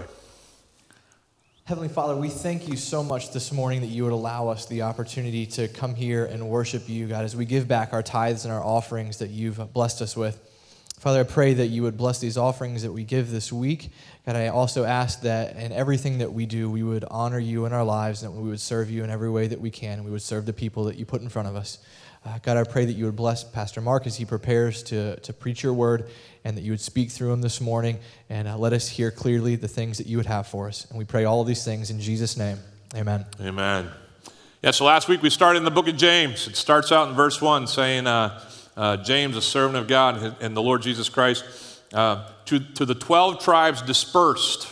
pray. Heavenly Father, we thank you so much this morning that you would allow us the opportunity to come here and worship you, God, as we give back our tithes and our offerings that you've blessed us with. Father, I pray that you would bless these offerings that we give this week. God, I also ask that in everything that we do, we would honor you in our lives and that we would serve you in every way that we can, and we would serve the people that you put in front of us. Uh, God, I pray that you would bless Pastor Mark as he prepares to, to preach your word and that you would speak through him this morning and uh, let us hear clearly the things that you would have for us. And we pray all of these things in Jesus' name. Amen. Amen. Yeah, so last week we started in the book of James. It starts out in verse 1 saying, uh, uh, James, a servant of God and the Lord Jesus Christ, uh, to, to the 12 tribes dispersed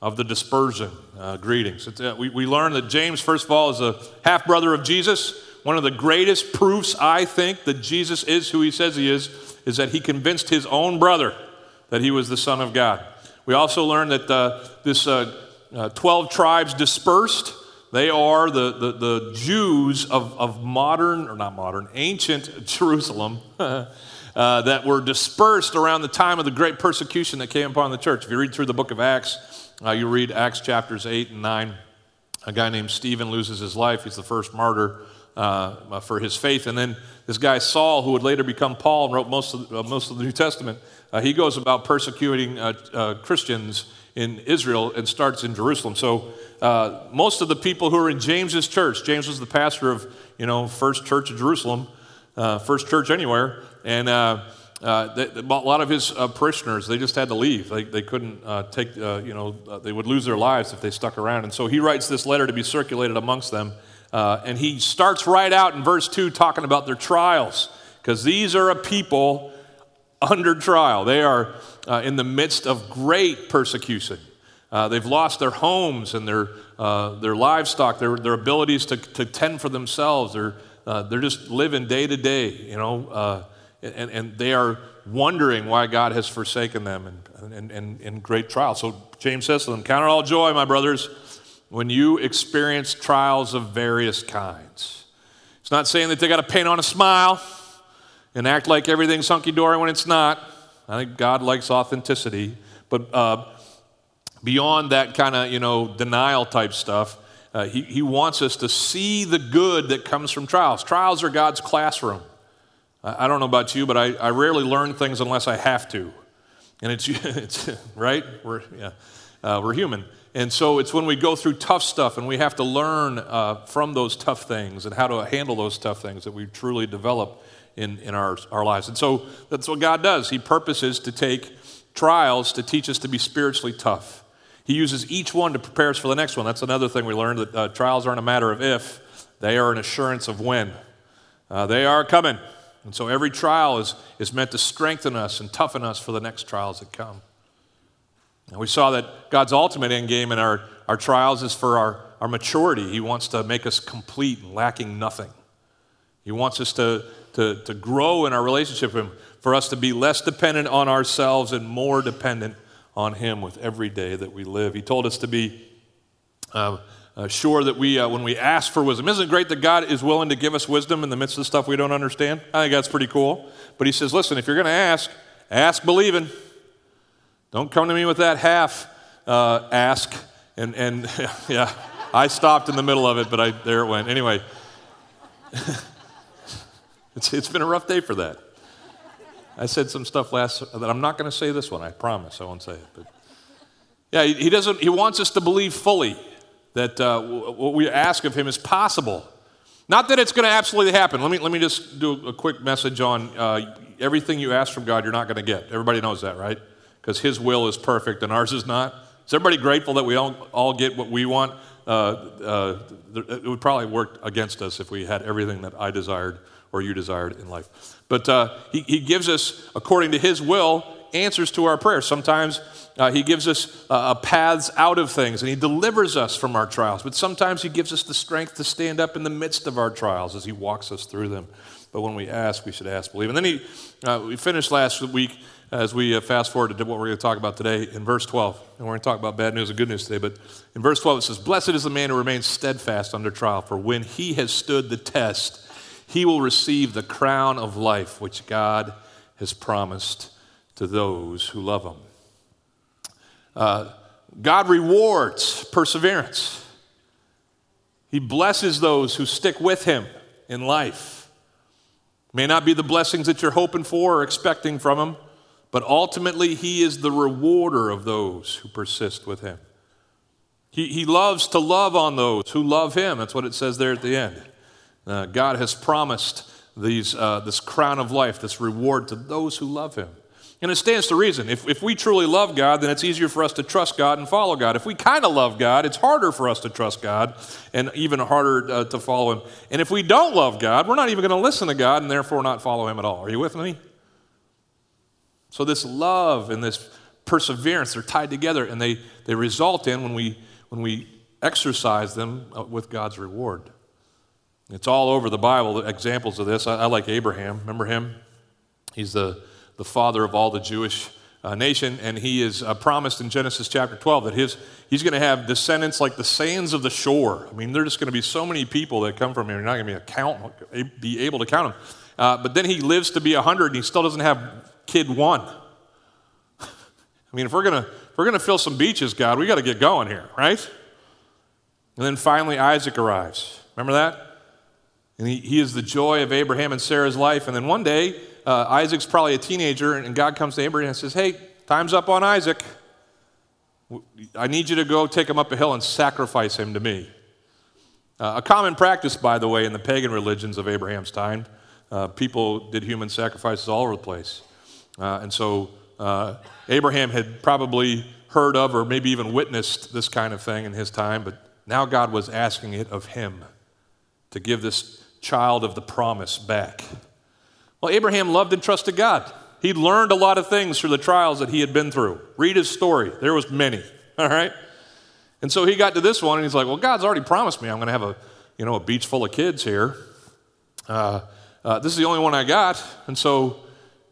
of the dispersion. Uh, greetings. Uh, we, we learn that James, first of all, is a half brother of Jesus. One of the greatest proofs, I think, that Jesus is who he says he is, is that he convinced his own brother that he was the Son of God. We also learn that uh, this uh, uh, 12 tribes dispersed, they are the, the, the Jews of, of modern, or not modern, ancient Jerusalem. Uh, that were dispersed around the time of the great persecution that came upon the church. If you read through the book of Acts, uh, you read Acts chapters 8 and 9. A guy named Stephen loses his life. He's the first martyr uh, for his faith. And then this guy Saul, who would later become Paul and wrote most of, uh, most of the New Testament, uh, he goes about persecuting uh, uh, Christians in Israel and starts in Jerusalem. So uh, most of the people who are in James's church, James was the pastor of you know First Church of Jerusalem, First Church anywhere, and uh, they, a lot of his uh, parishioners, they just had to leave. They, they couldn't uh, take, you know, they would lose their lives if they stuck around. And so he writes this letter to be circulated amongst them. Uh, and he starts right out in verse 2 talking about their trials, because these are a people under trial. They are uh, in the midst of great persecution. Uh, they've lost their homes and their, uh, their livestock, their, their abilities to, to tend for themselves. They're, uh, they're just living day to day, you know, uh, and, and they are wondering why God has forsaken them and, and, in great trial. So James says to them, Count it all joy, my brothers when you experience trials of various kinds. It's not saying that they got to paint on a smile and act like everything's hunky dory when it's not. I think God likes authenticity. But uh, beyond that kind of, you know, denial type stuff, uh, he, he wants us to see the good that comes from trials. Trials are God's classroom. I, I don't know about you, but I, I rarely learn things unless I have to. And it's, it's right? We're, yeah, uh, we're human. And so it's when we go through tough stuff and we have to learn uh, from those tough things and how to handle those tough things that we truly develop in, in our, our lives. And so that's what God does. He purposes to take trials to teach us to be spiritually tough. He uses each one to prepare us for the next one. That's another thing we learned that uh, trials aren't a matter of if, they are an assurance of when. Uh, they are coming. And so every trial is, is meant to strengthen us and toughen us for the next trials that come. And we saw that God's ultimate end game in our, our trials is for our, our maturity. He wants to make us complete and lacking nothing. He wants us to, to, to grow in our relationship with Him, for us to be less dependent on ourselves and more dependent on Him with every day that we live. He told us to be uh, uh, sure that we, uh, when we ask for wisdom, isn't it great that God is willing to give us wisdom in the midst of stuff we don't understand? I think that's pretty cool. But He says, listen, if you're going to ask, ask believing. Don't come to me with that half uh, ask. And, and yeah, I stopped in the middle of it, but I, there it went. Anyway, it's, it's been a rough day for that. I said some stuff last that I'm not going to say this one. I promise I won't say it. But yeah, he, he doesn't. He wants us to believe fully that uh, what we ask of him is possible. Not that it's going to absolutely happen. Let me let me just do a quick message on uh, everything you ask from God. You're not going to get. Everybody knows that, right? Because His will is perfect and ours is not? Is everybody grateful that we all, all get what we want? Uh, uh, it would probably work against us if we had everything that I desired or you desired in life. But uh, he, he gives us, according to His will, answers to our prayers. Sometimes uh, He gives us uh, paths out of things and He delivers us from our trials. But sometimes He gives us the strength to stand up in the midst of our trials as He walks us through them. But when we ask, we should ask, believe. And then he, uh, we finished last week as we uh, fast forward to what we're going to talk about today in verse 12. And we're going to talk about bad news and good news today. But in verse 12, it says, Blessed is the man who remains steadfast under trial, for when he has stood the test, he will receive the crown of life which God has promised to those who love him. Uh, God rewards perseverance. He blesses those who stick with Him in life. May not be the blessings that you're hoping for or expecting from Him, but ultimately, He is the rewarder of those who persist with Him. He, he loves to love on those who love Him. That's what it says there at the end. Uh, God has promised these, uh, this crown of life, this reward to those who love Him. And it stands to reason. If, if we truly love God, then it's easier for us to trust God and follow God. If we kind of love God, it's harder for us to trust God and even harder uh, to follow Him. And if we don't love God, we're not even going to listen to God and therefore not follow Him at all. Are you with me? So, this love and this perseverance, they're tied together and they, they result in when we, when we exercise them uh, with God's reward. It's all over the Bible, examples of this. I, I like Abraham. Remember him? He's the the father of all the Jewish uh, nation, and he is uh, promised in Genesis chapter 12 that his, he's going to have descendants like the sands of the shore. I mean, there's just going to be so many people that come from him, you're not going to be, be able to count them. Uh, but then he lives to be 100 and he still doesn't have kid one. I mean, if we're to if we're to fill some beaches, God, we got to get going here, right? And then finally, Isaac arrives. Remember that? And he, he is the joy of Abraham and Sarah's life. And then one day, uh, Isaac's probably a teenager, and God comes to Abraham and says, Hey, time's up on Isaac. I need you to go take him up a hill and sacrifice him to me. Uh, a common practice, by the way, in the pagan religions of Abraham's time, uh, people did human sacrifices all over the place. Uh, and so uh, Abraham had probably heard of or maybe even witnessed this kind of thing in his time, but now God was asking it of him to give this child of the promise back. Well, Abraham loved and trusted God. He learned a lot of things through the trials that he had been through. Read his story. There was many, all right? And so he got to this one and he's like, well, God's already promised me I'm going to have a, you know, a beach full of kids here. Uh, uh, this is the only one I got. And so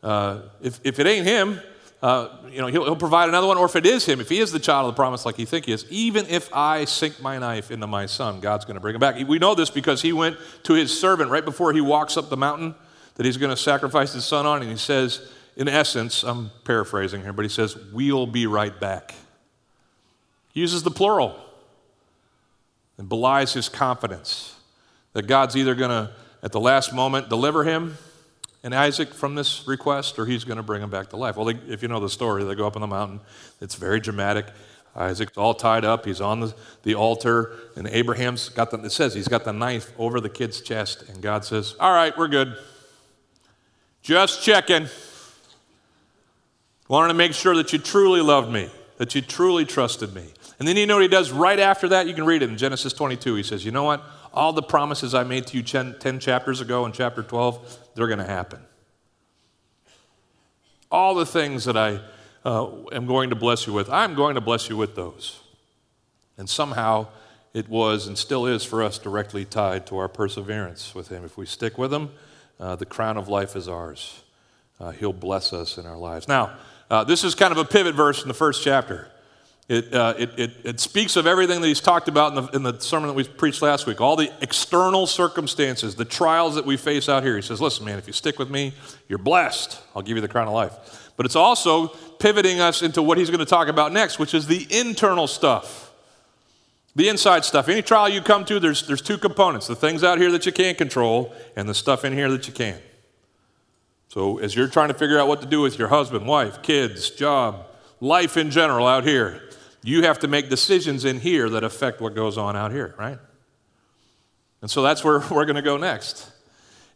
uh, if, if it ain't him, uh, you know, he'll, he'll, provide another one. Or if it is him, if he is the child of the promise like he think he is, even if I sink my knife into my son, God's going to bring him back. We know this because he went to his servant right before he walks up the mountain that he's going to sacrifice his son on. And he says, in essence, I'm paraphrasing here, but he says, We'll be right back. He uses the plural and belies his confidence that God's either going to, at the last moment, deliver him and Isaac from this request, or he's going to bring him back to life. Well, they, if you know the story, they go up on the mountain. It's very dramatic. Isaac's all tied up. He's on the, the altar, and Abraham's got the, it says he's got the knife over the kid's chest, and God says, All right, we're good. Just checking. Wanted to make sure that you truly loved me, that you truly trusted me. And then you know what he does right after that? You can read it in Genesis 22. He says, You know what? All the promises I made to you 10, 10 chapters ago in chapter 12, they're going to happen. All the things that I uh, am going to bless you with, I'm going to bless you with those. And somehow it was and still is for us directly tied to our perseverance with him. If we stick with him, uh, the crown of life is ours. Uh, he'll bless us in our lives. Now, uh, this is kind of a pivot verse in the first chapter. It, uh, it, it, it, speaks of everything that he's talked about in the, in the sermon that we preached last week, all the external circumstances, the trials that we face out here. He says, Listen, man, if you stick with me, you're blessed. I'll give you the crown of life. But it's also pivoting us into what he's going to talk about next, which is the internal stuff. The inside stuff. Any trial you come to, there's, there's two components the things out here that you can't control, and the stuff in here that you can. So, as you're trying to figure out what to do with your husband, wife, kids, job, life in general out here, you have to make decisions in here that affect what goes on out here, right? And so that's where we're going to go next.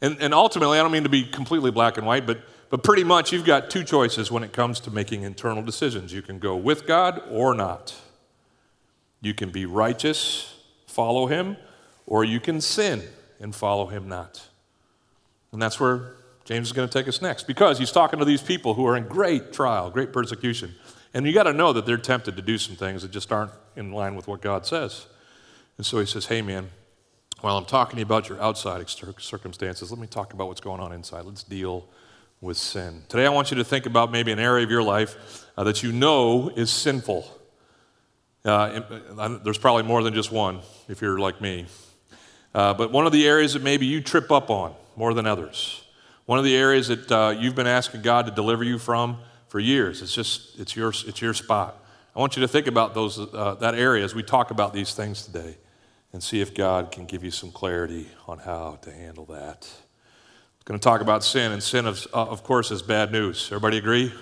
And, and ultimately, I don't mean to be completely black and white, but, but pretty much you've got two choices when it comes to making internal decisions. You can go with God or not. You can be righteous, follow him, or you can sin and follow him not. And that's where James is going to take us next because he's talking to these people who are in great trial, great persecution. And you got to know that they're tempted to do some things that just aren't in line with what God says. And so he says, Hey, man, while I'm talking to you about your outside circumstances, let me talk about what's going on inside. Let's deal with sin. Today, I want you to think about maybe an area of your life uh, that you know is sinful. Uh, uh, there's probably more than just one if you're like me. Uh, but one of the areas that maybe you trip up on more than others, one of the areas that uh, you've been asking God to deliver you from for years, it's just, it's your, it's your spot. I want you to think about those, uh, that area as we talk about these things today and see if God can give you some clarity on how to handle that. I'm going to talk about sin, and sin, of, uh, of course, is bad news. Everybody agree?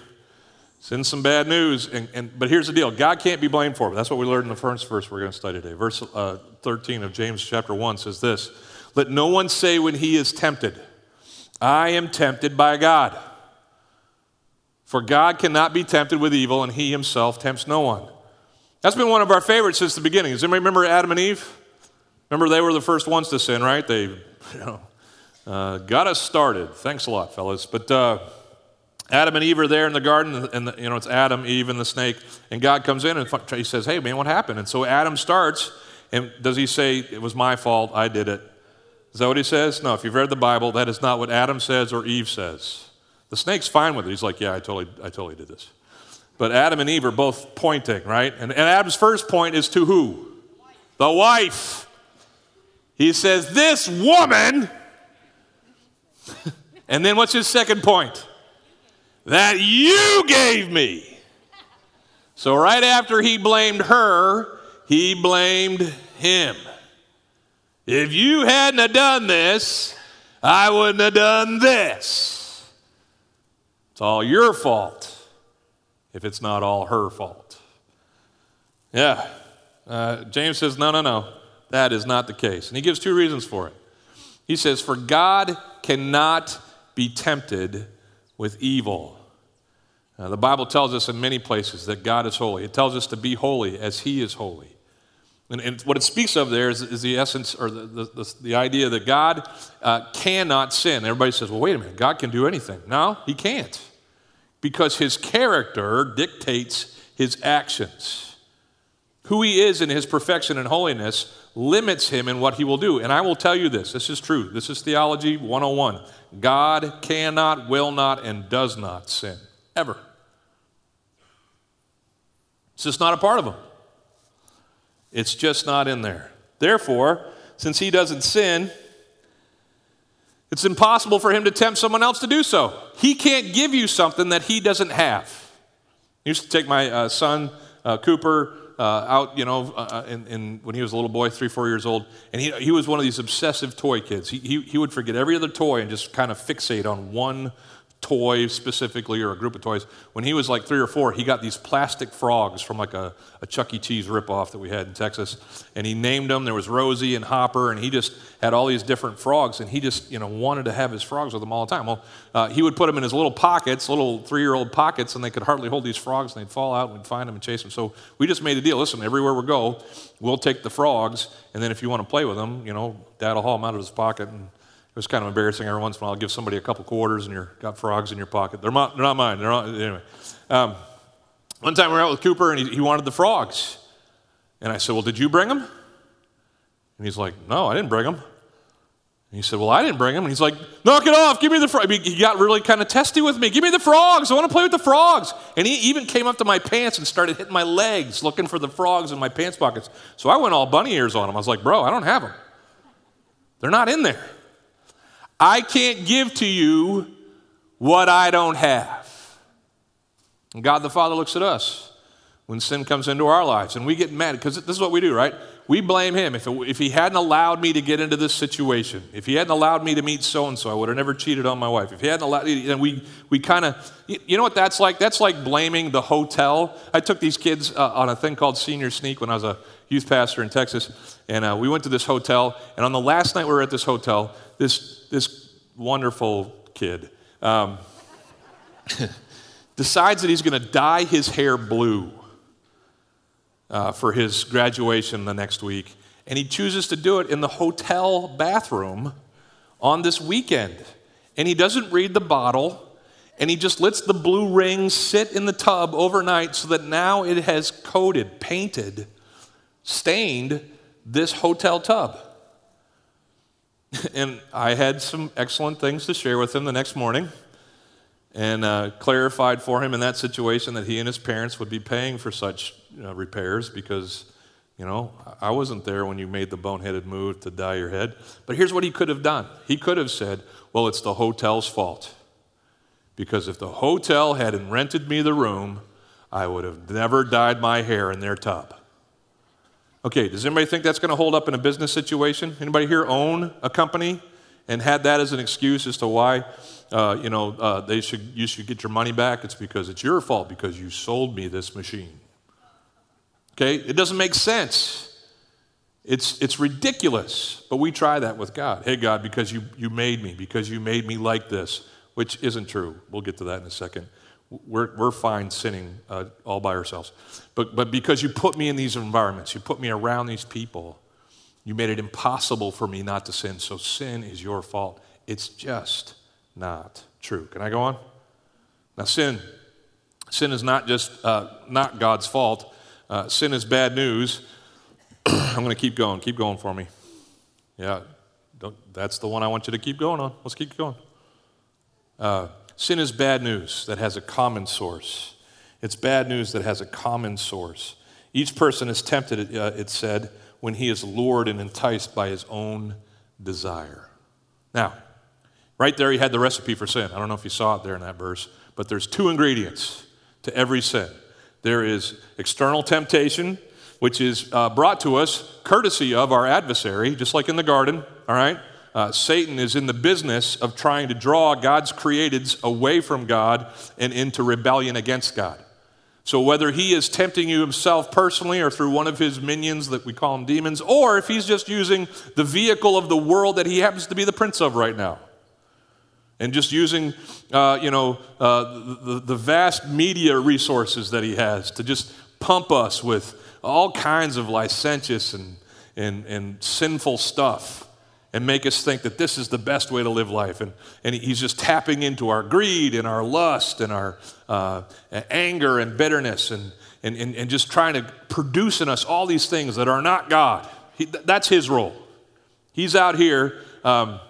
Sin's some bad news, and, and, but here's the deal God can't be blamed for it. That's what we learned in the first verse we're going to study today. Verse uh, 13 of James chapter 1 says this Let no one say when he is tempted, I am tempted by God. For God cannot be tempted with evil, and he himself tempts no one. That's been one of our favorites since the beginning. Does anybody remember Adam and Eve? Remember, they were the first ones to sin, right? They, you know, uh, got us started. Thanks a lot, fellas. But uh, Adam and Eve are there in the garden, and the, you know it's Adam, Eve, and the snake. And God comes in and he says, "Hey, man, what happened?" And so Adam starts, and does he say it was my fault? I did it. Is that what he says? No. If you've read the Bible, that is not what Adam says or Eve says. The snake's fine with it. He's like, Yeah, I totally, I totally did this. But Adam and Eve are both pointing, right? And, and Adam's first point is to who? The wife. He says, This woman. and then what's his second point? That you gave me. So, right after he blamed her, he blamed him. If you hadn't have done this, I wouldn't have done this. It's all your fault if it's not all her fault. Yeah. Uh, James says, no, no, no. That is not the case. And he gives two reasons for it. He says, For God cannot be tempted with evil. Uh, the Bible tells us in many places that God is holy. It tells us to be holy as He is holy. And, and what it speaks of there is, is the essence or the, the, the, the idea that God uh, cannot sin. Everybody says, well, wait a minute, God can do anything. No, He can't because his character dictates his actions. Who he is in his perfection and holiness limits him in what he will do. And I will tell you this this is true. This is theology 101. God cannot, will not, and does not sin. Ever. It's just not a part of him. It's just not in there. Therefore, since he doesn't sin, it's impossible for him to tempt someone else to do so. He can't give you something that he doesn't have. I used to take my uh, son, uh, Cooper, uh, out, you know, uh, uh, in, in, when he was a little boy, three, four years old, and he, he was one of these obsessive toy kids. He, he, he would forget every other toy and just kind of fixate on one toy specifically or a group of toys. When he was like three or four, he got these plastic frogs from like a, a Chuck E. Cheese ripoff that we had in Texas. And he named them. There was Rosie and Hopper, and he just had all these different frogs. And he just, you know, wanted to have his frogs with him all the time. Well, uh, he would put them in his little pockets, little three year old pockets, and they could hardly hold these frogs, and they'd fall out, and we'd find them and chase them. So we just made a deal. Listen, everywhere we go, we'll take the frogs, and then if you want to play with them, you know, dad will haul them out of his pocket and was kind of embarrassing. Every once in a while, I'll give somebody a couple quarters and you've got frogs in your pocket. They're not, they're not mine. They're not, anyway. Um, one time we were out with Cooper and he, he wanted the frogs. And I said, Well, did you bring them? And he's like, No, I didn't bring them. And he said, Well, I didn't bring them. And he's like, Knock it off. Give me the frogs. He got really kind of testy with me. Give me the frogs. I want to play with the frogs. And he even came up to my pants and started hitting my legs looking for the frogs in my pants pockets. So I went all bunny ears on him. I was like, Bro, I don't have them. They're not in there. I can't give to you what I don't have. And God the Father looks at us when sin comes into our lives and we get mad because this is what we do, right? We blame Him. If, it, if He hadn't allowed me to get into this situation, if He hadn't allowed me to meet so and so, I would have never cheated on my wife. If He hadn't allowed, and we, we kind of, you know what that's like? That's like blaming the hotel. I took these kids uh, on a thing called Senior Sneak when I was a youth pastor in Texas, and uh, we went to this hotel. And on the last night we were at this hotel, this, this wonderful kid um, decides that he's going to dye his hair blue uh, for his graduation the next week. And he chooses to do it in the hotel bathroom on this weekend. And he doesn't read the bottle, and he just lets the blue ring sit in the tub overnight so that now it has coated, painted, stained this hotel tub. and I had some excellent things to share with him the next morning and uh, clarified for him in that situation that he and his parents would be paying for such repairs because, you know, I wasn't there when you made the boneheaded move to dye your head. But here's what he could have done he could have said, well, it's the hotel's fault. Because if the hotel hadn't rented me the room, I would have never dyed my hair in their tub. Okay, does anybody think that's going to hold up in a business situation? Anybody here own a company and had that as an excuse as to why uh, you know uh, they should you should get your money back? It's because it's your fault because you sold me this machine. Okay, it doesn't make sense. It's, it's ridiculous, but we try that with God. Hey, God, because you, you made me, because you made me like this, which isn't true. We'll get to that in a second. We're, we're fine sinning uh, all by ourselves. But, but because you put me in these environments, you put me around these people, you made it impossible for me not to sin. So sin is your fault. It's just not true. Can I go on? Now, sin, sin is not just uh, not God's fault. Uh, sin is bad news I'm going to keep going. Keep going for me. Yeah, that's the one I want you to keep going on. Let's keep going. Uh, sin is bad news that has a common source. It's bad news that has a common source. Each person is tempted, uh, it said, when he is lured and enticed by his own desire. Now, right there, he had the recipe for sin. I don't know if you saw it there in that verse, but there's two ingredients to every sin there is external temptation, which is uh, brought to us courtesy of our adversary, just like in the garden, all right? Uh, Satan is in the business of trying to draw God's createds away from God and into rebellion against God. So, whether he is tempting you himself personally or through one of his minions that we call them demons, or if he's just using the vehicle of the world that he happens to be the prince of right now, and just using, uh, you know, uh, the, the vast media resources that he has to just pump us with all kinds of licentious and, and, and sinful stuff and make us think that this is the best way to live life. And, and he's just tapping into our greed and our lust and our uh, anger and bitterness and, and, and, and, just trying to produce in us all these things that are not God. He, that's his role. He's out here, um,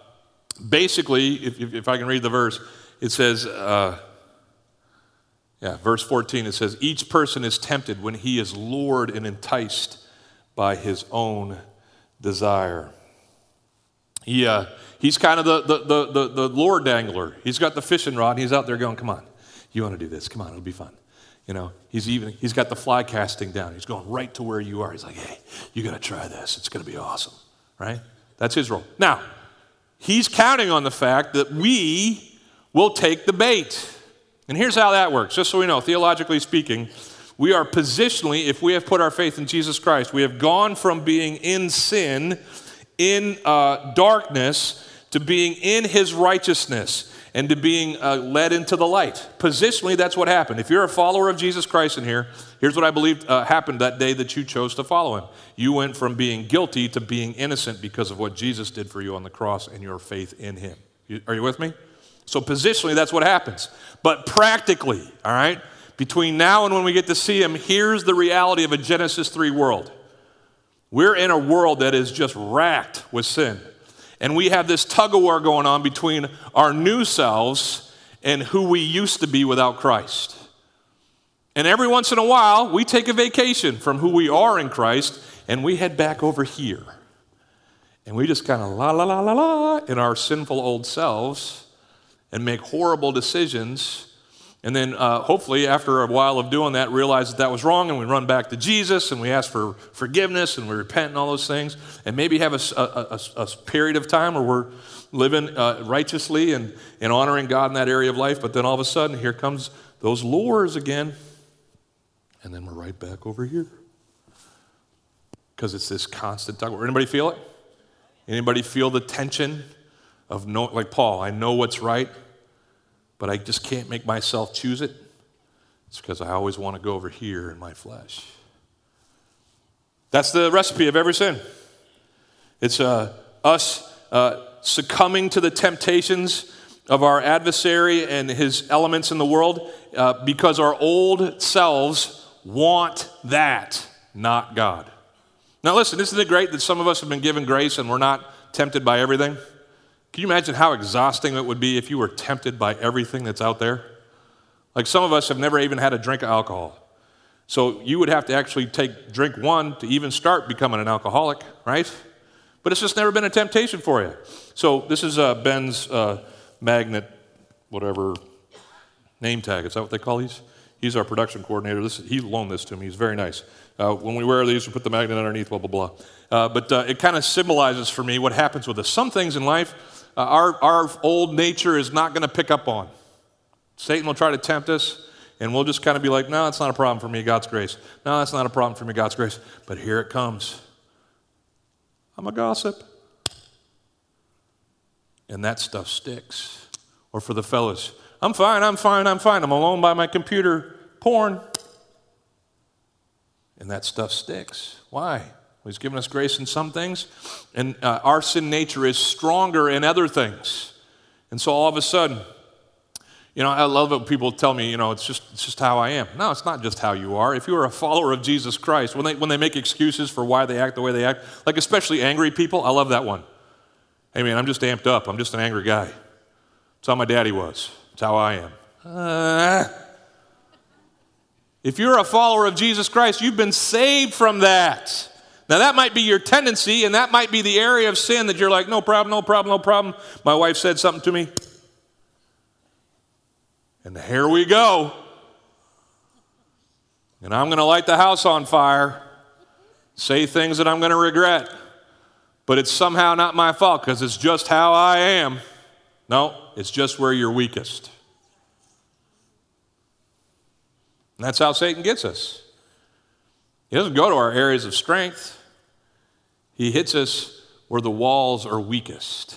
basically, if, if, I can read the verse, it says, uh, yeah, verse 14, it says, Each person is tempted when he is lured and enticed by his own desire. He, uh, he's kind of the, the, the, the, the lure dangler. He's got the fishing rod, and he's out there going, Come on, you want to do this? Come on, it'll be fun. You know, he's even he's got the fly casting down. He's going right to where you are. He's like, "Hey, you got to try this. It's going to be awesome." Right? That's his role. Now, he's counting on the fact that we will take the bait. And here's how that works, just so we know, theologically speaking, we are positionally, if we have put our faith in Jesus Christ, we have gone from being in sin, in uh, darkness, to being in his righteousness and to being uh, led into the light. Positionally, that's what happened. If you're a follower of Jesus Christ in here, here's what I believe uh, happened that day that you chose to follow him. You went from being guilty to being innocent because of what Jesus did for you on the cross and your faith in him. You, are you with me? So, positionally, that's what happens. But practically, all right, between now and when we get to see him, here's the reality of a Genesis 3 world. We're in a world that is just racked with sin. And we have this tug of war going on between our new selves and who we used to be without Christ. And every once in a while, we take a vacation from who we are in Christ and we head back over here. And we just kind of la la la la la in our sinful old selves and make horrible decisions. And then, uh, hopefully, after a while of doing that, realize that that was wrong, and we run back to Jesus and we ask for forgiveness and we repent and all those things, and maybe have a, a, a, a period of time where we're living uh, righteously and, and honoring God in that area of life. But then all of a sudden, here comes those lures again, and then we're right back over here because it's this constant tug. Anybody feel it? Anybody feel the tension of know, like Paul, I know what's right, but I just can't make myself choose it. It's because I always want to go over here in my flesh. That's the recipe of every sin. It's uh, us uh, succumbing to the temptations of our adversary and his elements in the world uh, because our old selves want that, not God. Now, listen, isn't it great that some of us have been given grace and we're not tempted by everything? Can you imagine how exhausting it would be if you were tempted by everything that's out there? Like some of us have never even had a drink of alcohol. So you would have to actually take drink one to even start becoming an alcoholic, right? But it's just never been a temptation for you. So this is uh, Ben's uh, magnet, whatever name tag. Is that what they call these? He's our production coordinator. This, he loaned this to me. He's very nice. Uh, when we wear these, we put the magnet underneath, blah, blah, blah. Uh, but uh, it kind of symbolizes for me what happens with us. Some things in life, uh, our, our old nature is not going to pick up on. Satan will try to tempt us, and we'll just kind of be like, no, it's not a problem for me, God's grace. No, that's not a problem for me, God's grace. But here it comes. I'm a gossip. And that stuff sticks. Or for the fellas, I'm fine, I'm fine, I'm fine. I'm alone by my computer, porn. And that stuff sticks. Why? He's given us grace in some things, and uh, our sin nature is stronger in other things. And so all of a sudden, you know, I love it when people tell me, you know, it's just, it's just how I am. No, it's not just how you are. If you are a follower of Jesus Christ, when they, when they make excuses for why they act the way they act, like especially angry people, I love that one. Hey, man, I'm just amped up. I'm just an angry guy. That's how my daddy was. That's how I am. Uh, if you're a follower of Jesus Christ, you've been saved from that. Now, that might be your tendency, and that might be the area of sin that you're like, no problem, no problem, no problem. My wife said something to me. And here we go. And I'm going to light the house on fire, say things that I'm going to regret. But it's somehow not my fault because it's just how I am. No, it's just where you're weakest. And that's how Satan gets us. He doesn't go to our areas of strength, he hits us where the walls are weakest.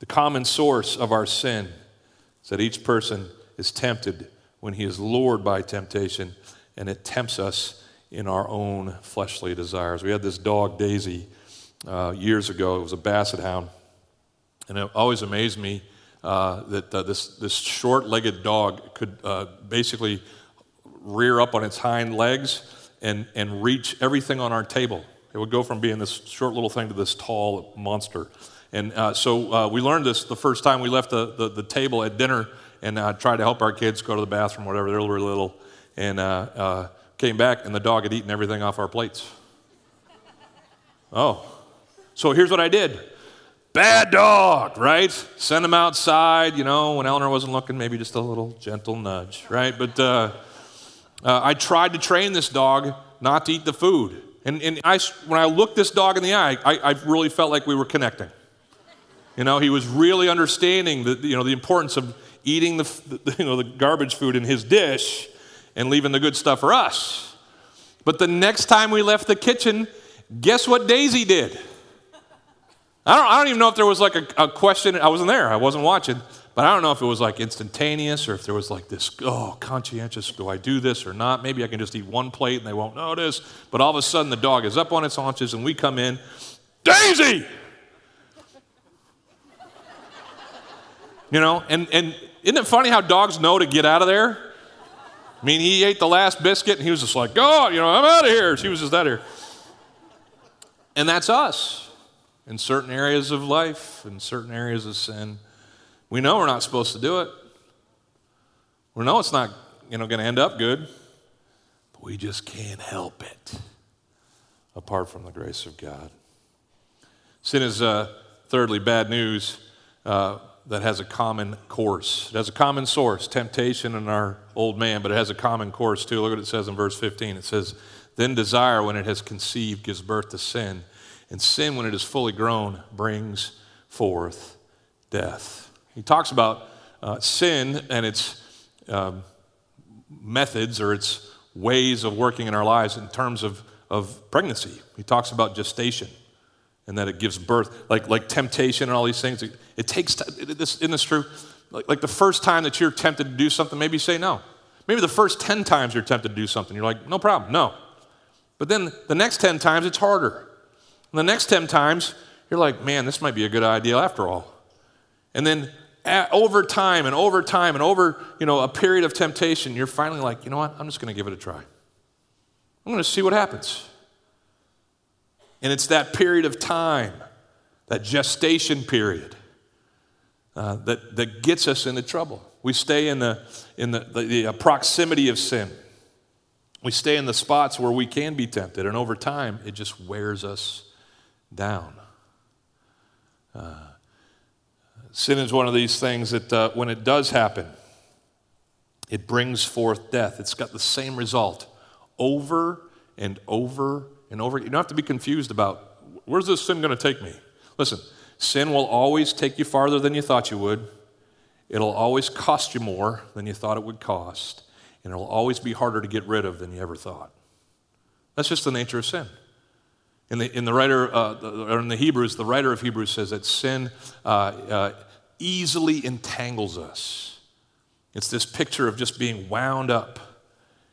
The common source of our sin is that each person is tempted when he is lured by temptation, and it tempts us in our own fleshly desires. We had this dog, Daisy, uh, years ago. It was a basset hound. And it always amazed me uh, that uh, this, this short legged dog could uh, basically rear up on its hind legs and, and reach everything on our table. It would go from being this short little thing to this tall monster. And uh, so uh, we learned this the first time we left the, the, the table at dinner and uh, tried to help our kids go to the bathroom, whatever. They were little. And came back, and the dog had eaten everything off our plates. Oh. So here's what I did bad dog, right? Send him outside, you know, when Eleanor wasn't looking, maybe just a little gentle nudge, right? But uh, I tried to train this dog not to eat the food. And, and I, when I looked this dog in the eye, I, I really felt like we were connecting. You know, he was really understanding the, you know, the importance of eating the, the, you know, the garbage food in his dish and leaving the good stuff for us. But the next time we left the kitchen, guess what Daisy did? I don't, I don't even know if there was like a, a question. I wasn't there, I wasn't watching. But I don't know if it was like instantaneous or if there was like this, oh, conscientious, do I do this or not? Maybe I can just eat one plate and they won't notice. But all of a sudden the dog is up on its haunches and we come in, Daisy! You know, and, and isn't it funny how dogs know to get out of there? I mean, he ate the last biscuit and he was just like, oh, you know, I'm out of here. She was just out of here. And that's us in certain areas of life, in certain areas of sin. We know we're not supposed to do it. We know it's not you know, going to end up good, but we just can't help it apart from the grace of God. Sin is, uh, thirdly, bad news uh, that has a common course. It has a common source, temptation in our old man, but it has a common course too. Look what it says in verse 15. It says, Then desire, when it has conceived, gives birth to sin and sin, when it is fully grown, brings forth death. He talks about uh, sin and its um, methods or its ways of working in our lives in terms of, of pregnancy. He talks about gestation and that it gives birth, like, like temptation and all these things. It, it takes, t- this, isn't this true? Like, like the first time that you're tempted to do something, maybe you say no. Maybe the first 10 times you're tempted to do something, you're like, no problem, no. But then the next 10 times, it's harder. And the next 10 times, you're like, man, this might be a good idea after all. And then at, over time and over time and over you know, a period of temptation, you're finally like, you know what? I'm just going to give it a try. I'm going to see what happens. And it's that period of time, that gestation period, uh, that, that gets us into trouble. We stay in the, in the, the, the proximity of sin. We stay in the spots where we can be tempted, and over time, it just wears us down. Uh, sin is one of these things that uh, when it does happen, it brings forth death. It's got the same result over and over and over. You don't have to be confused about where's this sin going to take me? Listen, sin will always take you farther than you thought you would. It'll always cost you more than you thought it would cost. And it'll always be harder to get rid of than you ever thought. That's just the nature of sin. In the, in the writer, uh, or in the Hebrews, the writer of Hebrews says that sin uh, uh, easily entangles us. It's this picture of just being wound up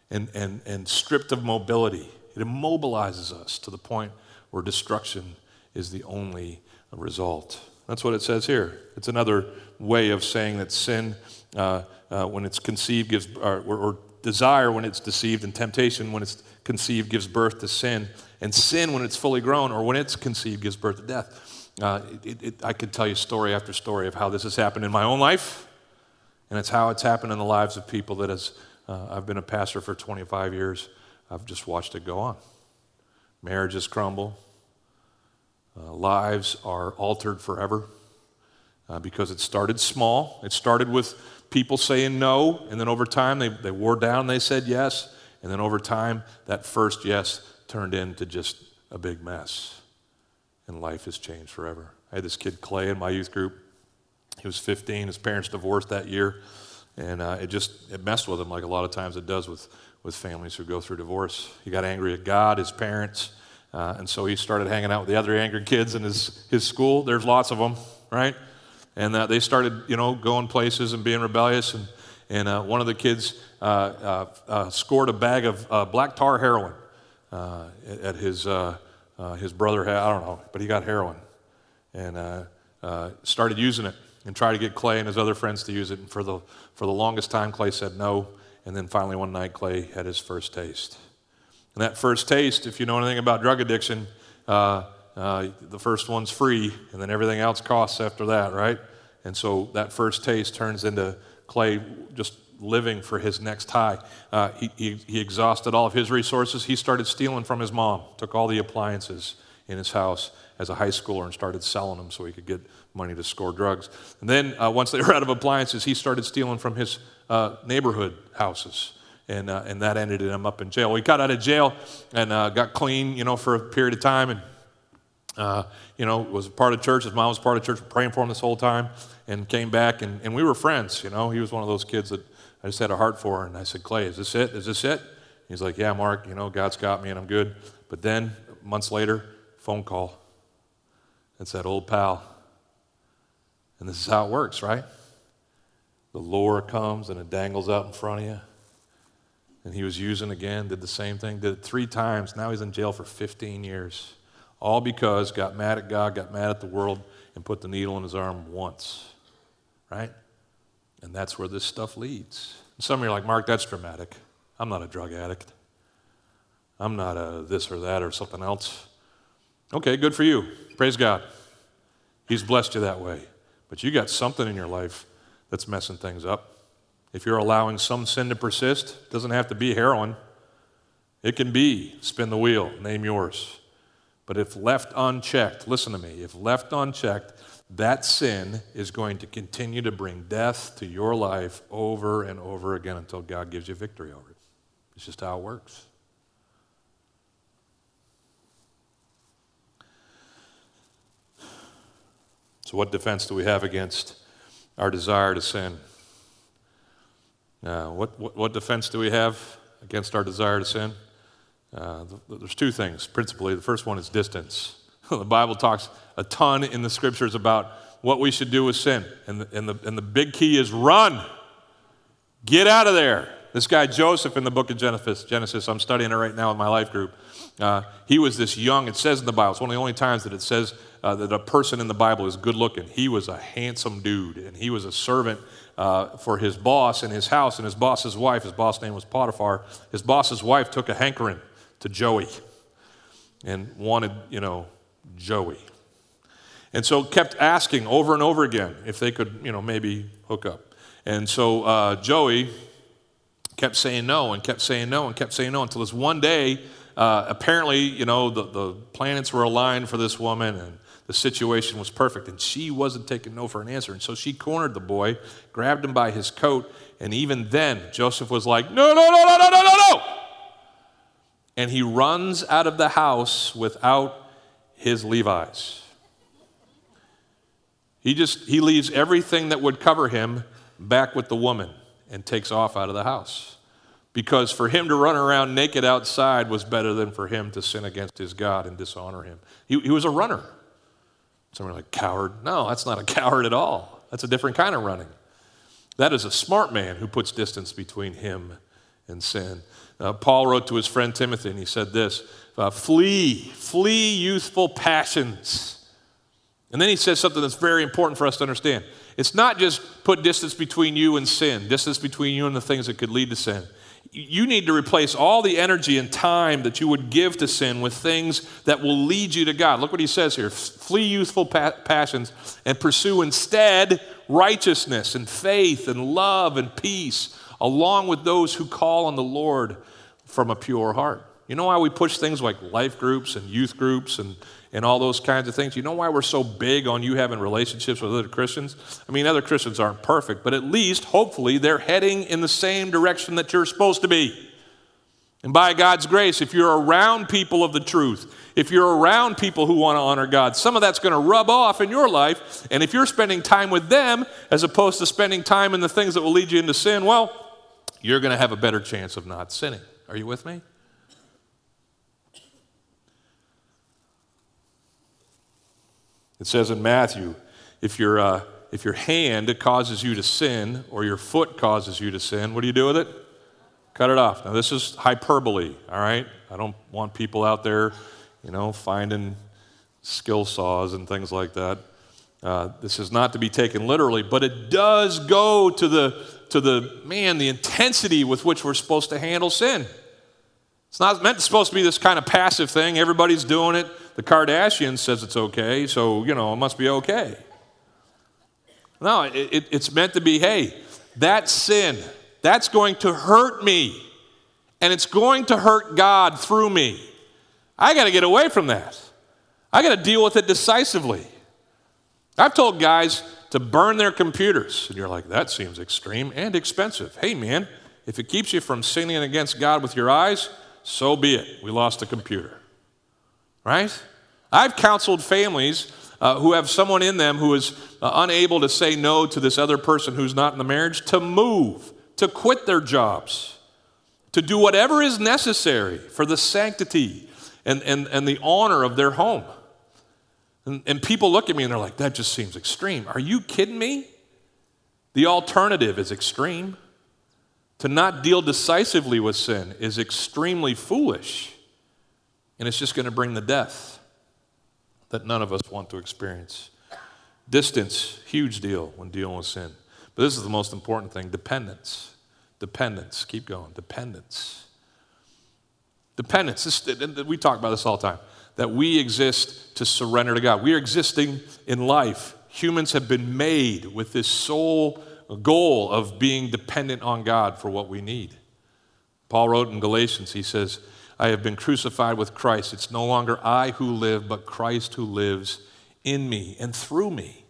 and, and, and stripped of mobility. It immobilizes us to the point where destruction is the only result. That's what it says here. It's another way of saying that sin, uh, uh, when it's conceived, gives, or, or desire when it's deceived, and temptation when it's conceived gives birth to sin, and sin when it's fully grown or when it's conceived gives birth to death. Uh, it, it, I could tell you story after story of how this has happened in my own life, and it's how it's happened in the lives of people that as uh, I've been a pastor for 25 years, I've just watched it go on. Marriages crumble, uh, lives are altered forever uh, because it started small. It started with people saying no, and then over time they, they wore down, they said yes, and then over time that first yes turned into just a big mess. And life has changed forever. I had this kid, Clay, in my youth group. He was 15. His parents divorced that year. And uh, it just it messed with him like a lot of times it does with, with families who go through divorce. He got angry at God, his parents, uh, and so he started hanging out with the other angry kids in his, his school. There's lots of them, right? And uh, they started, you know, going places and being rebellious. And, and uh, one of the kids uh, uh, uh, scored a bag of black tar heroin at his, his brother had, I don't know, but he got heroin and started using it and tried to get Clay and his other friends to use it. And for the, for the longest time, Clay said no. And then finally, one night, Clay had his first taste. And that first taste, if you know anything about drug addiction, uh, uh, the first one's free, and then everything else costs after that, right? And so that first taste turns into Clay just living for his next high. Uh, he, he, he exhausted all of his resources. He started stealing from his mom, took all the appliances in his house as a high schooler and started selling them so he could get money to score drugs. And then uh, once they were out of appliances, he started stealing from his uh, neighborhood houses. And, uh, and that ended him up in jail. Well, he got out of jail and uh, got clean, you know, for a period of time. And, uh, you know, was part of church. His mom was part of church, praying for him this whole time. And came back, and, and we were friends, you know. He was one of those kids that I just had a heart for. her. And I said, Clay, is this it? Is this it? He's like, yeah, Mark, you know, God's got me and I'm good. But then, months later, phone call. It's that old pal. And this is how it works, right? The lure comes and it dangles out in front of you. And he was using again, did the same thing, did it three times. Now he's in jail for 15 years. All because got mad at God, got mad at the world, and put the needle in his arm once. Right? And that's where this stuff leads. And some of you are like, Mark, that's dramatic. I'm not a drug addict. I'm not a this or that or something else. Okay, good for you. Praise God. He's blessed you that way. But you got something in your life that's messing things up. If you're allowing some sin to persist, it doesn't have to be heroin. It can be spin the wheel, name yours. But if left unchecked, listen to me, if left unchecked, that sin is going to continue to bring death to your life over and over again until God gives you victory over it. It's just how it works. So, what defense do we have against our desire to sin? Uh, what, what, what, defense do we have against our desire to sin? Uh, there's two things, principally. The first one is distance. The Bible talks a ton in the scriptures about what we should do with sin. And the, and the, and the big key is run, get out of there. This guy Joseph in the book of Genesis, Genesis I'm studying it right now in my life group. Uh, he was this young, it says in the Bible, it's one of the only times that it says uh, that a person in the Bible is good looking. He was a handsome dude, and he was a servant uh, for his boss in his house, and his boss's wife, his boss name was Potiphar, his boss's wife took a hankering to Joey and wanted, you know, Joey. And so kept asking over and over again if they could, you know, maybe hook up. And so uh, Joey kept saying no and kept saying no and kept saying no until this one day, uh, apparently, you know, the, the planets were aligned for this woman and The situation was perfect, and she wasn't taking no for an answer. And so she cornered the boy, grabbed him by his coat, and even then, Joseph was like, No, no, no, no, no, no, no, no. And he runs out of the house without his Levi's. He just he leaves everything that would cover him back with the woman and takes off out of the house. Because for him to run around naked outside was better than for him to sin against his God and dishonor him. He, he was a runner. Somebody like, coward? No, that's not a coward at all. That's a different kind of running. That is a smart man who puts distance between him and sin. Uh, Paul wrote to his friend Timothy, and he said this uh, Flee, flee youthful passions. And then he says something that's very important for us to understand. It's not just put distance between you and sin, distance between you and the things that could lead to sin you need to replace all the energy and time that you would give to sin with things that will lead you to God. Look what he says here flee youthful pa- passions and pursue instead righteousness and faith and love and peace, along with those who call on the Lord from a pure heart. You know why we push things like life groups and youth groups and and all those kinds of things. You know why we're so big on you having relationships with other Christians? I mean, other Christians aren't perfect, but at least, hopefully, they're heading in the same direction that you're supposed to be. And by God's grace, if you're around people of the truth, if you're around people who want to honor God, some of that's going to rub off in your life. And if you're spending time with them as opposed to spending time in the things that will lead you into sin, well, you're going to have a better chance of not sinning. Are you with me? It says in Matthew, if, your uh, if your hand causes you to sin or your foot causes you to sin, what do you do with it? Cut it off. Now, this is hyperbole, all right? I don't want people out there, you know, finding skill saws and things like that. Uh, this is not to be taken literally, but it does go to the, to the, man, the intensity with which we're supposed to handle sin. It's not meant to supposed to be this kind of passive thing. Everybody's doing it. The Kardashians says it's okay, so you know it must be okay. No, it, it, it's meant to be. Hey, that sin that's going to hurt me, and it's going to hurt God through me. I got to get away from that. I got to deal with it decisively. I've told guys to burn their computers, and you're like, that seems extreme and expensive. Hey, man, if it keeps you from sinning against God with your eyes, so be it. We lost a computer. Right? I've counseled families uh, who have someone in them who is uh, unable to say no to this other person who's not in the marriage to move, to quit their jobs, to do whatever is necessary for the sanctity and, and, and the honor of their home. And, and people look at me and they're like, that just seems extreme. Are you kidding me? The alternative is extreme. To not deal decisively with sin is extremely foolish, and it's just going to bring the death that none of us want to experience. Distance, huge deal when dealing with sin. But this is the most important thing dependence. Dependence. Keep going. Dependence. Dependence. This, we talk about this all the time. That we exist to surrender to God. We are existing in life. Humans have been made with this sole goal of being dependent on God for what we need. Paul wrote in Galatians, he says, I have been crucified with Christ. It's no longer I who live, but Christ who lives in me and through me.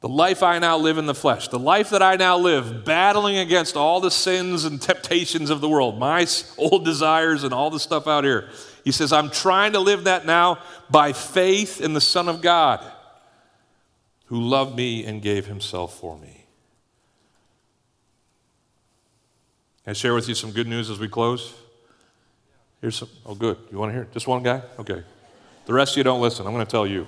The life I now live in the flesh, the life that I now live, battling against all the sins and temptations of the world, my old desires and all the stuff out here. He says, I'm trying to live that now by faith in the Son of God who loved me and gave himself for me. Can I share with you some good news as we close? Here's some. Oh, good. You want to hear? Just one guy? Okay. The rest of you don't listen. I'm going to tell you.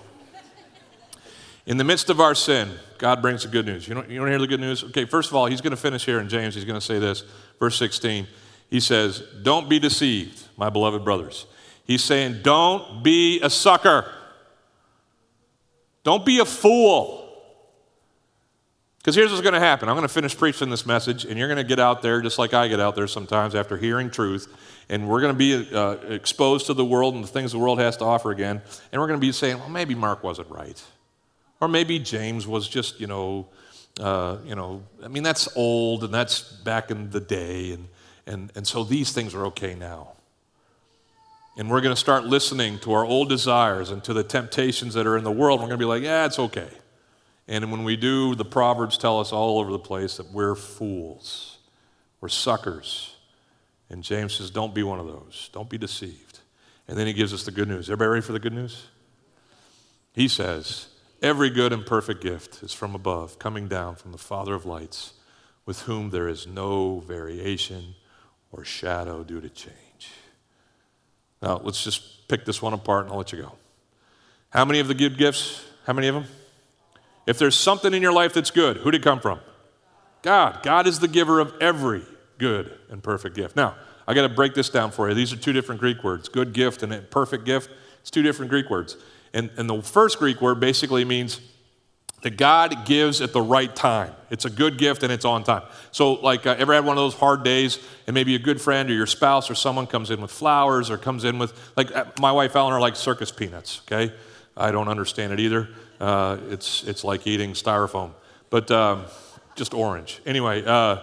In the midst of our sin, God brings the good news. You, you want to hear the good news? Okay, first of all, he's going to finish here in James. He's going to say this, verse 16. He says, Don't be deceived, my beloved brothers. He's saying, Don't be a sucker. Don't be a fool. Because here's what's going to happen I'm going to finish preaching this message, and you're going to get out there just like I get out there sometimes after hearing truth, and we're going to be uh, exposed to the world and the things the world has to offer again, and we're going to be saying, well, maybe Mark wasn't right. Or maybe James was just, you know, uh, you know, I mean, that's old and that's back in the day, and, and, and so these things are okay now. And we're going to start listening to our old desires and to the temptations that are in the world. We're going to be like, yeah, it's okay. And when we do, the Proverbs tell us all over the place that we're fools, we're suckers. And James says, don't be one of those. Don't be deceived. And then he gives us the good news. Everybody ready for the good news? He says, Every good and perfect gift is from above, coming down from the Father of lights, with whom there is no variation or shadow due to change. Now, let's just pick this one apart and I'll let you go. How many of the good gifts? How many of them? If there's something in your life that's good, who did it come from? God. God is the giver of every good and perfect gift. Now, I got to break this down for you. These are two different Greek words good gift and perfect gift. It's two different Greek words. And, and the first Greek word basically means that God gives at the right time. It's a good gift and it's on time. So, like, uh, ever had one of those hard days, and maybe a good friend or your spouse or someone comes in with flowers or comes in with, like, uh, my wife Eleanor likes circus peanuts, okay? I don't understand it either. Uh, it's, it's like eating styrofoam, but um, just orange. Anyway, uh,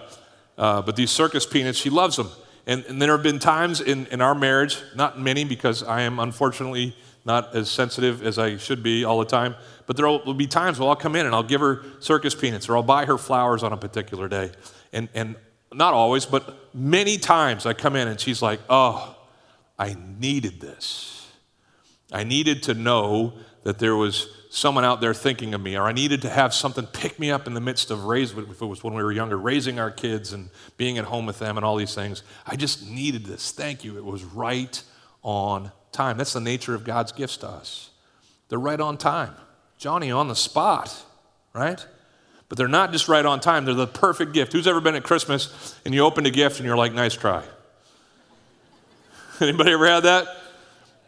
uh, but these circus peanuts, she loves them. And, and there have been times in, in our marriage, not many because I am unfortunately not as sensitive as I should be all the time. But there will be times where I'll come in and I'll give her circus peanuts or I'll buy her flowers on a particular day. And, and not always, but many times I come in and she's like, oh, I needed this. I needed to know that there was someone out there thinking of me, or I needed to have something pick me up in the midst of raising, if it was when we were younger, raising our kids and being at home with them and all these things. I just needed this. Thank you. It was right on time. That's the nature of God's gifts to us. They're right on time. Johnny on the spot, right? But they're not just right on time, they're the perfect gift. Who's ever been at Christmas and you opened a gift and you're like, nice try? Anybody ever had that?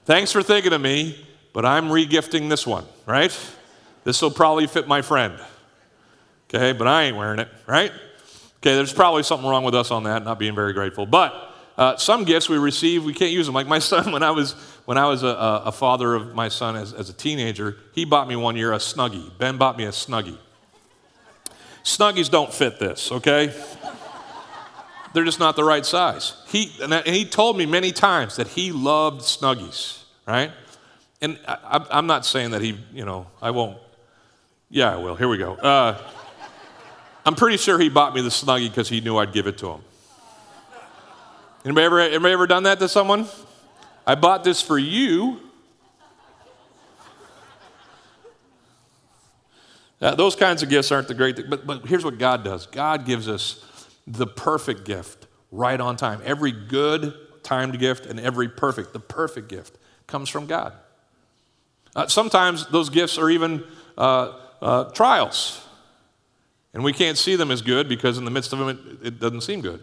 Thanks for thinking of me, but I'm regifting this one, right? This will probably fit my friend. Okay, but I ain't wearing it, right? Okay, there's probably something wrong with us on that, not being very grateful. But uh, some gifts we receive, we can't use them. Like my son, when I was, when I was a, a father of my son as, as a teenager, he bought me one year a Snuggie. Ben bought me a Snuggie. Snuggies don't fit this, okay? They're just not the right size. He, and, he told me many times that he loved Snuggies, right? And I, am not saying that he, you know, I won't. Yeah, I will. Here we go. Uh, I'm pretty sure he bought me the Snuggie because he knew I'd give it to him. Anybody ever, anybody ever done that to someone? I bought this for you. Uh, those kinds of gifts aren't the great thing, but, but here's what God does God gives us the perfect gift right on time. Every good timed gift and every perfect, the perfect gift, comes from God. Uh, sometimes those gifts are even uh, uh, trials, and we can't see them as good because in the midst of them it, it doesn't seem good.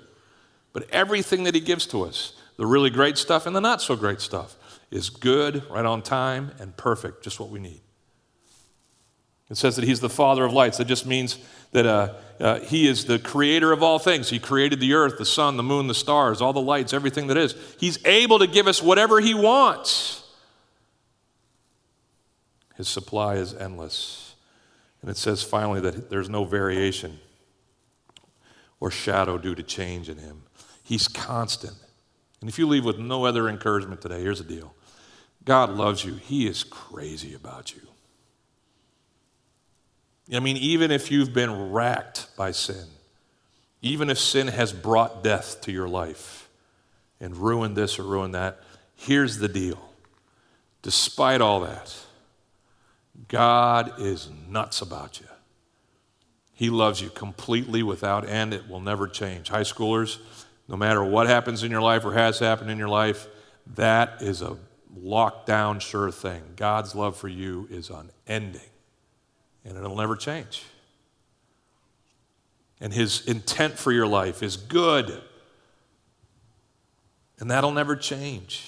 But everything that He gives to us, the really great stuff and the not so great stuff, is good, right on time, and perfect, just what we need. It says that He's the Father of lights. That just means that uh, uh, He is the creator of all things. He created the earth, the sun, the moon, the stars, all the lights, everything that is. He's able to give us whatever He wants. His supply is endless. And it says finally that there's no variation or shadow due to change in Him. He's constant. And if you leave with no other encouragement today, here's the deal God loves you, He is crazy about you. I mean, even if you've been racked by sin, even if sin has brought death to your life and ruined this or ruined that, here's the deal. Despite all that, God is nuts about you. He loves you completely without end. It will never change. High schoolers, no matter what happens in your life or has happened in your life, that is a lockdown sure thing. God's love for you is unending, and it'll never change. And His intent for your life is good, and that'll never change.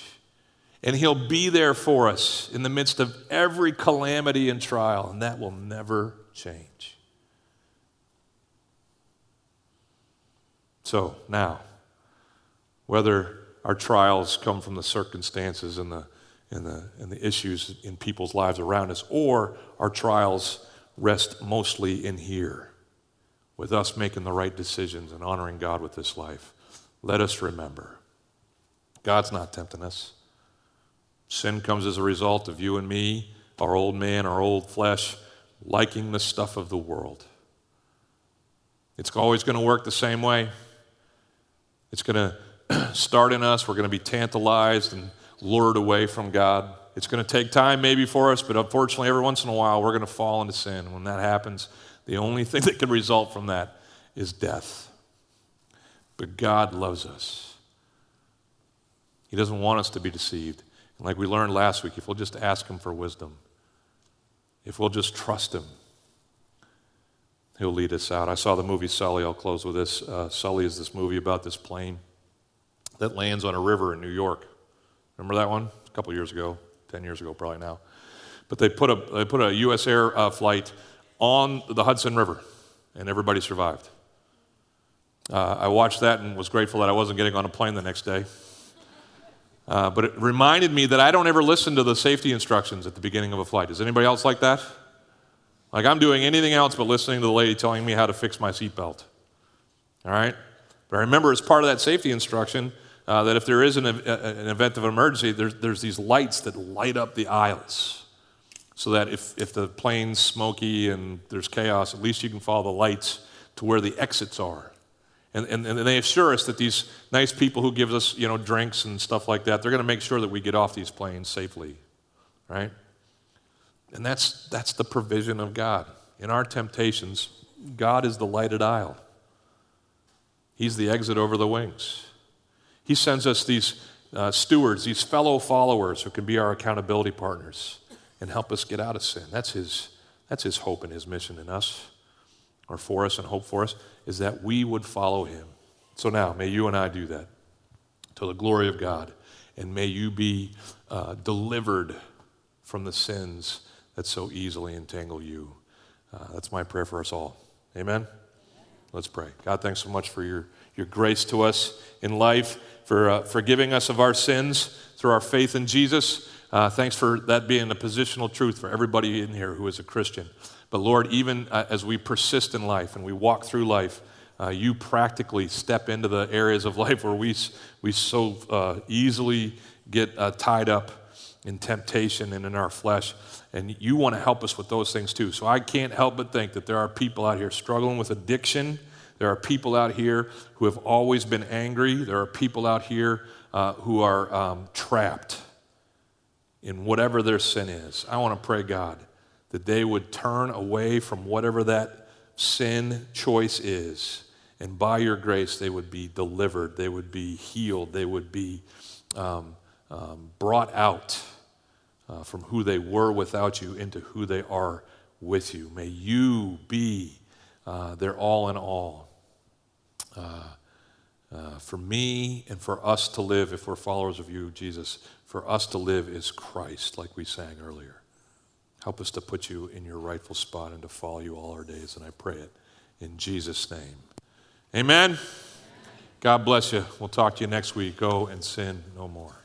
And He'll be there for us in the midst of every calamity and trial, and that will never change. So now, whether our trials come from the circumstances and the, and, the, and the issues in people's lives around us, or our trials rest mostly in here with us making the right decisions and honoring God with this life. Let us remember God's not tempting us. Sin comes as a result of you and me, our old man, our old flesh, liking the stuff of the world. It's always going to work the same way. It's going to start in us. We're going to be tantalized and lured away from God. It's going to take time maybe for us, but unfortunately, every once in a while, we're going to fall into sin. And when that happens, the only thing that can result from that is death. But God loves us. He doesn't want us to be deceived. Like we learned last week, if we'll just ask Him for wisdom, if we'll just trust Him, He'll lead us out. I saw the movie Sully. I'll close with this. Uh, Sully is this movie about this plane that lands on a river in New York. Remember that one? A couple years ago, 10 years ago, probably now. But they put a, they put a U.S. air uh, flight on the Hudson River, and everybody survived. Uh, I watched that and was grateful that I wasn't getting on a plane the next day. Uh, but it reminded me that I don't ever listen to the safety instructions at the beginning of a flight. Is anybody else like that? Like I'm doing anything else but listening to the lady telling me how to fix my seatbelt. All right? But I remember as part of that safety instruction uh, that if there is an, an event of emergency, there's, there's these lights that light up the aisles. So that if, if the plane's smoky and there's chaos, at least you can follow the lights to where the exits are. And, and, and they assure us that these nice people who give us, you know, drinks and stuff like that, they're going to make sure that we get off these planes safely, right? And that's, that's the provision of God. In our temptations, God is the lighted aisle. He's the exit over the wings. He sends us these uh, stewards, these fellow followers who can be our accountability partners and help us get out of sin. That's his, that's his hope and his mission in us, or for us and hope for us is that we would follow him. So now, may you and I do that to the glory of God, and may you be uh, delivered from the sins that so easily entangle you. Uh, that's my prayer for us all. Amen? Let's pray. God, thanks so much for your, your grace to us in life, for uh, forgiving us of our sins through our faith in Jesus. Uh, thanks for that being a positional truth for everybody in here who is a Christian. But Lord, even uh, as we persist in life and we walk through life, uh, you practically step into the areas of life where we, we so uh, easily get uh, tied up in temptation and in our flesh. And you want to help us with those things too. So I can't help but think that there are people out here struggling with addiction. There are people out here who have always been angry. There are people out here uh, who are um, trapped in whatever their sin is. I want to pray, God that they would turn away from whatever that sin choice is. And by your grace, they would be delivered, they would be healed, they would be um, um, brought out uh, from who they were without you into who they are with you. May you be uh, their all in all. Uh, uh for me and for us to live, if we're followers of you, Jesus, for us to live is Christ, like we sang earlier. Help us to put you in your rightful spot and to follow you all our days. And I pray it in Jesus' name. Amen. God bless you. We'll talk to you next week. Go and sin no more.